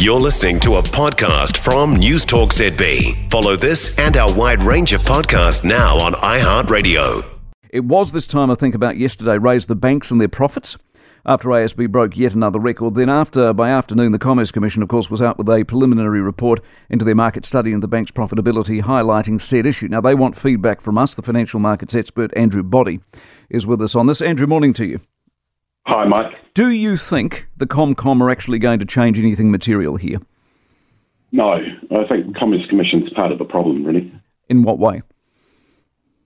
You're listening to a podcast from News Talk ZB. Follow this and our wide range of podcasts now on iHeartRadio. It was this time, I think, about yesterday, raised the banks and their profits after ASB broke yet another record. Then, after by afternoon, the Commerce Commission, of course, was out with a preliminary report into their market study and the bank's profitability, highlighting said issue. Now, they want feedback from us. The financial markets expert Andrew Body is with us on this. Andrew, morning to you. Hi, Mike. Do you think the ComCom are actually going to change anything material here? No, I think the Commerce Commission's part of the problem, really. In what way?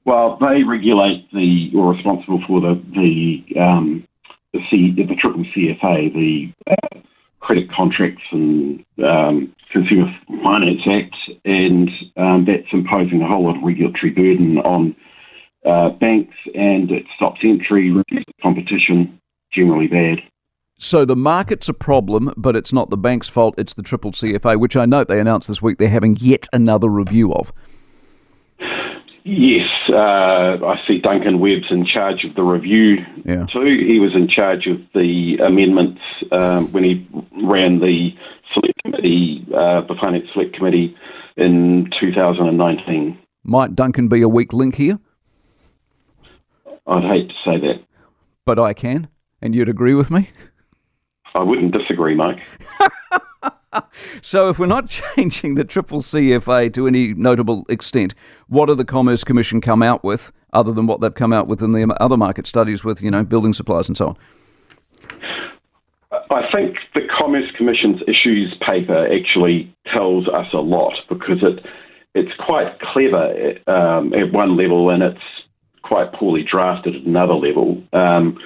Well, they regulate the, or responsible for the the um, the, C, the triple CFA, the uh, Credit Contracts and um, Consumer Finance Act, and um, that's imposing a whole lot of regulatory burden on uh, banks, and it stops entry, reduces competition, generally bad. So the market's a problem, but it's not the bank's fault. It's the triple CFA, which I note they announced this week they're having yet another review of. Yes, uh, I see Duncan Webb's in charge of the review Yeah. too. He was in charge of the amendments um, when he ran the select committee, uh, the finance select committee in 2019. Might Duncan be a weak link here? I'd hate to say that. But I can, and you'd agree with me. I wouldn't disagree, Mike. So if we're not changing the triple CFA to any notable extent, what did the Commerce Commission come out with, other than what they've come out with in the other market studies with, you know, building supplies and so on? I think the Commerce Commission's issues paper actually tells us a lot because it it's quite clever um, at one level and it's quite poorly drafted at another level. Um,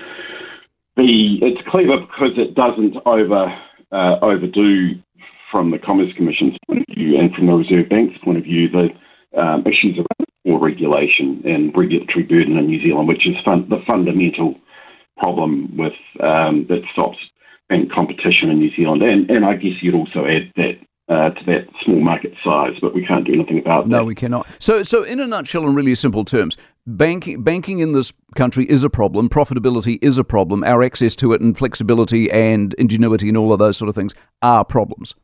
the it's clever because it doesn't over uh, overdo from the Commerce Commission's point of view and from the Reserve Bank's point of view the um, issues around more regulation and regulatory burden in New Zealand, which is fun- the fundamental problem with um, that stops bank competition in New Zealand. And, and I guess you'd also add that uh, to that small market size, but we can't do anything about that. No, we cannot. So, so in a nutshell, in really simple terms, banking banking in this country is a problem. Profitability is a problem. Our access to it and flexibility and ingenuity and all of those sort of things are problems.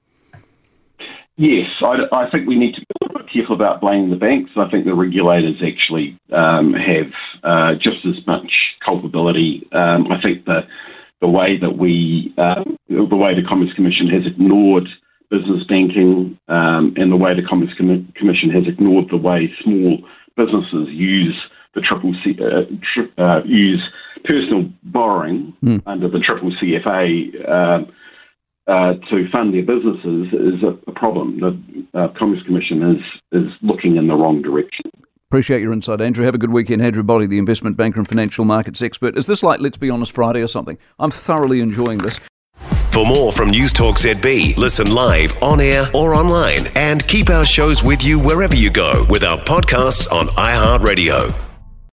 Yes, I, I think we need to be a little bit careful about blaming the banks. I think the regulators actually um, have uh, just as much culpability. Um, I think the the way that we um, the way the Commerce Commission has ignored business banking um, and the way the Commerce Com- Commission has ignored the way small businesses use triple C, uh, tri- uh, use personal borrowing under the triple CFA. Um, uh, to fund their businesses is a, a problem. The uh, Commerce Commission is is looking in the wrong direction. Appreciate your insight, Andrew. Have a good weekend. Andrew Body, the investment banker and financial markets expert. Is this like Let's Be Honest Friday or something? I'm thoroughly enjoying this. For more from News Talk ZB, listen live, on air, or online, and keep our shows with you wherever you go with our podcasts on iHeartRadio.